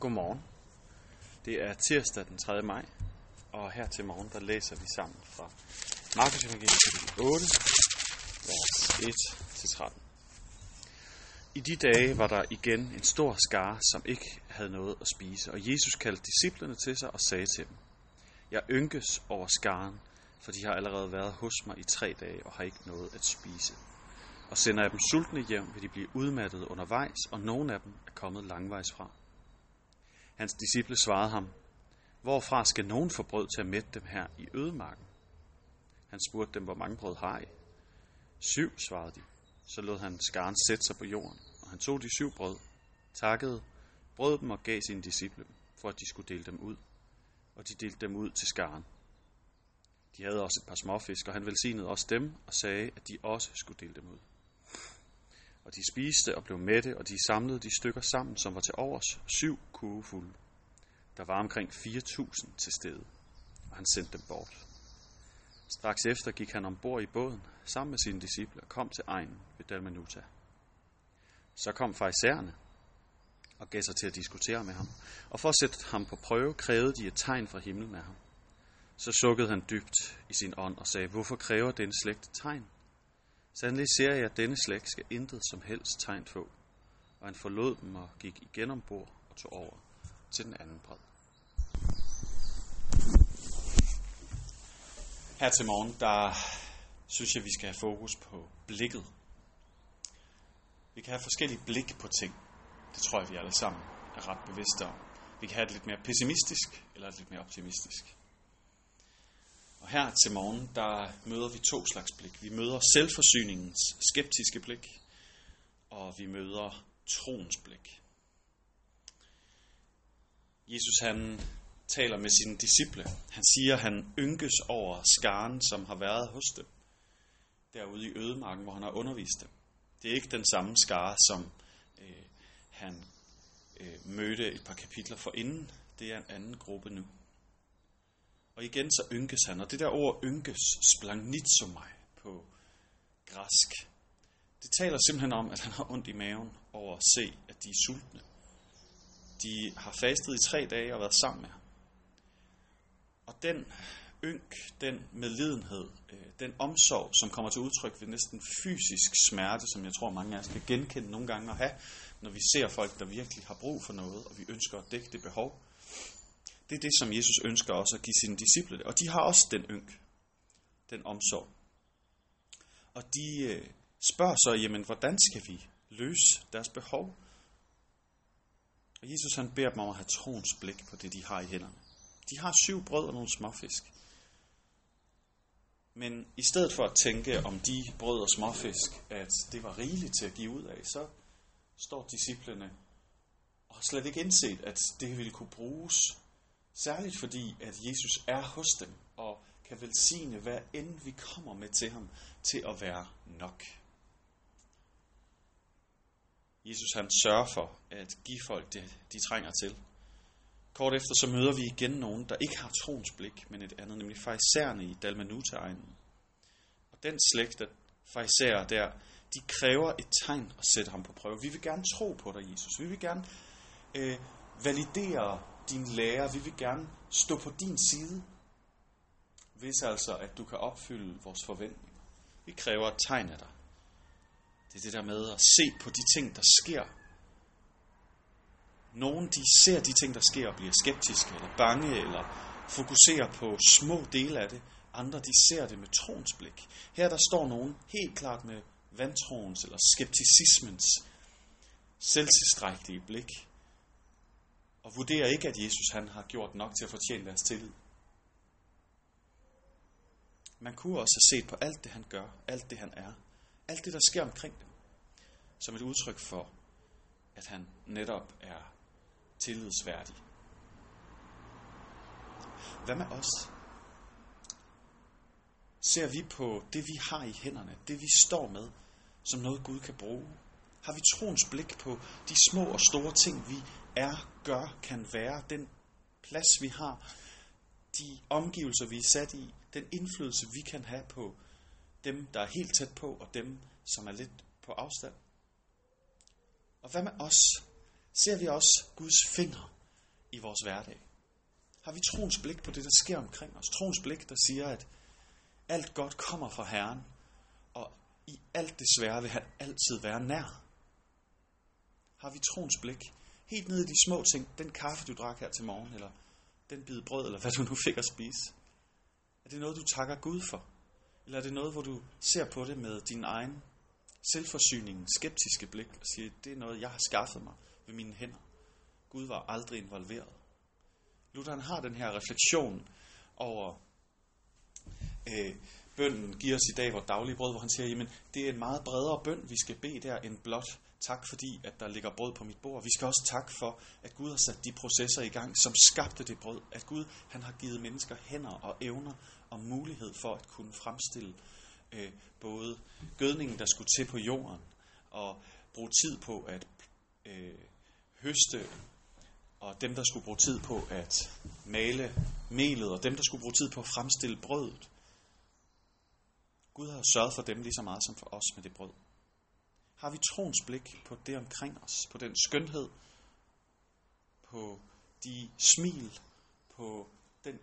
Godmorgen. Det er tirsdag den 3. maj, og her til morgen der læser vi sammen fra Markus evangeliet kapitel 8, vers 1-13. I de dage var der igen en stor skare, som ikke havde noget at spise, og Jesus kaldte disciplene til sig og sagde til dem, Jeg ynkes over skaren, for de har allerede været hos mig i tre dage og har ikke noget at spise. Og sender jeg dem sultne hjem, vil de blive udmattet undervejs, og nogle af dem er kommet langvejs fra. Hans disciple svarede ham, Hvorfra skal nogen få brød til at mætte dem her i ødemarken? Han spurgte dem, hvor mange brød har I? Syv, svarede de. Så lod han skaren sætte sig på jorden, og han tog de syv brød, takkede, brød dem og gav sine disciple, for at de skulle dele dem ud. Og de delte dem ud til skaren. De havde også et par småfisk, og han velsignede også dem og sagde, at de også skulle dele dem ud. Og de spiste og blev mætte, og de samlede de stykker sammen, som var til overs syv kugefulde. Der var omkring 4.000 til stede, og han sendte dem bort. Straks efter gik han ombord i båden sammen med sine disciple og kom til egen ved Dalmanuta. Så kom farisæerne og gav sig til at diskutere med ham, og for at sætte ham på prøve, krævede de et tegn fra himlen af ham. Så sukkede han dybt i sin ånd og sagde, hvorfor kræver den slægt tegn? Sandelig ser jeg, at denne slægt skal intet som helst tegn få. Og han forlod dem og gik igen ombord og tog over til den anden bred. Her til morgen, der synes jeg, vi skal have fokus på blikket. Vi kan have forskellige blik på ting. Det tror jeg, vi alle sammen er ret bevidste om. Vi kan have et lidt mere pessimistisk eller et lidt mere optimistisk. Og her til morgen, der møder vi to slags blik. Vi møder selvforsyningens skeptiske blik, og vi møder troens blik. Jesus han taler med sine disciple. Han siger, at han ynkes over skaren, som har været hos dem, derude i ødemarken, hvor han har undervist dem. Det er ikke den samme skare, som øh, han øh, mødte et par kapitler forinden. Det er en anden gruppe nu. Og igen så ynkes han, og det der ord ynkes, splangnitsomai på græsk, det taler simpelthen om, at han har ondt i maven over at se, at de er sultne. De har fastet i tre dage og været sammen med ham. Og den ynk, den medlidenhed, øh, den omsorg, som kommer til udtryk ved næsten fysisk smerte, som jeg tror mange af os kan genkende nogle gange at have, når vi ser folk, der virkelig har brug for noget, og vi ønsker at dække det behov, det er det, som Jesus ønsker også at give sine disciple. Og de har også den ynk, den omsorg. Og de øh, spørger så, jamen, hvordan skal vi løse deres behov? Og Jesus han beder dem om at have troens blik på det, de har i hænderne. De har syv brød og nogle småfisk. Men i stedet for at tænke om de brød og småfisk, at det var rigeligt til at give ud af, så står disciplene og har slet ikke indset, at det ville kunne bruges Særligt fordi, at Jesus er hos dem og kan velsigne, hvad end vi kommer med til ham, til at være nok. Jesus han sørger for at give folk det, de trænger til. Kort efter så møder vi igen nogen, der ikke har troens blik, men et andet, nemlig farisæerne i Dalmanuta-egnen. Og den slægt af farisæer der, de kræver et tegn at sætte ham på prøve. Vi vil gerne tro på dig, Jesus. Vi vil gerne øh, validere din lærer. Vi vil gerne stå på din side, hvis altså, at du kan opfylde vores forventninger. Vi kræver et tegn af dig. Det er det der med at se på de ting, der sker. Nogle de ser de ting, der sker og bliver skeptiske eller bange eller fokuserer på små dele af det. Andre de ser det med troens blik. Her der står nogen helt klart med vantroens eller skepticismens selvtilstrækkelige blik og vurderer ikke, at Jesus han har gjort nok til at fortjene deres tillid. Man kunne også have set på alt det, han gør, alt det, han er, alt det, der sker omkring dem, som et udtryk for, at han netop er tillidsværdig. Hvad med os? Ser vi på det, vi har i hænderne, det vi står med, som noget Gud kan bruge? Har vi troens blik på de små og store ting, vi er, gør, kan være, den plads vi har, de omgivelser vi er sat i, den indflydelse vi kan have på dem, der er helt tæt på, og dem, som er lidt på afstand. Og hvad med os? Ser vi også Guds finger i vores hverdag? Har vi troens blik på det, der sker omkring os? Troens blik, der siger, at alt godt kommer fra Herren, og i alt det svære vil han altid være nær. Har vi troens blik helt ned i de små ting, den kaffe, du drak her til morgen, eller den bid brød, eller hvad du nu fik at spise? Er det noget, du takker Gud for? Eller er det noget, hvor du ser på det med din egen selvforsyning, skeptiske blik, og siger, det er noget, jeg har skaffet mig ved mine hænder. Gud var aldrig involveret. Luther har den her refleksion over øh, bønden giver os i dag vores daglige brød, hvor han siger, jamen det er en meget bredere bøn, vi skal bede der, end blot tak fordi, at der ligger brød på mit bord. Vi skal også tak for, at Gud har sat de processer i gang, som skabte det brød. At Gud han har givet mennesker hænder og evner og mulighed for at kunne fremstille øh, både gødningen, der skulle til på jorden, og bruge tid på at øh, høste, og dem, der skulle bruge tid på at male melet, og dem, der skulle bruge tid på at fremstille brødet. Gud har sørget for dem lige så meget som for os med det brød. Har vi troens blik på det omkring os, på den skønhed, på de smil, på den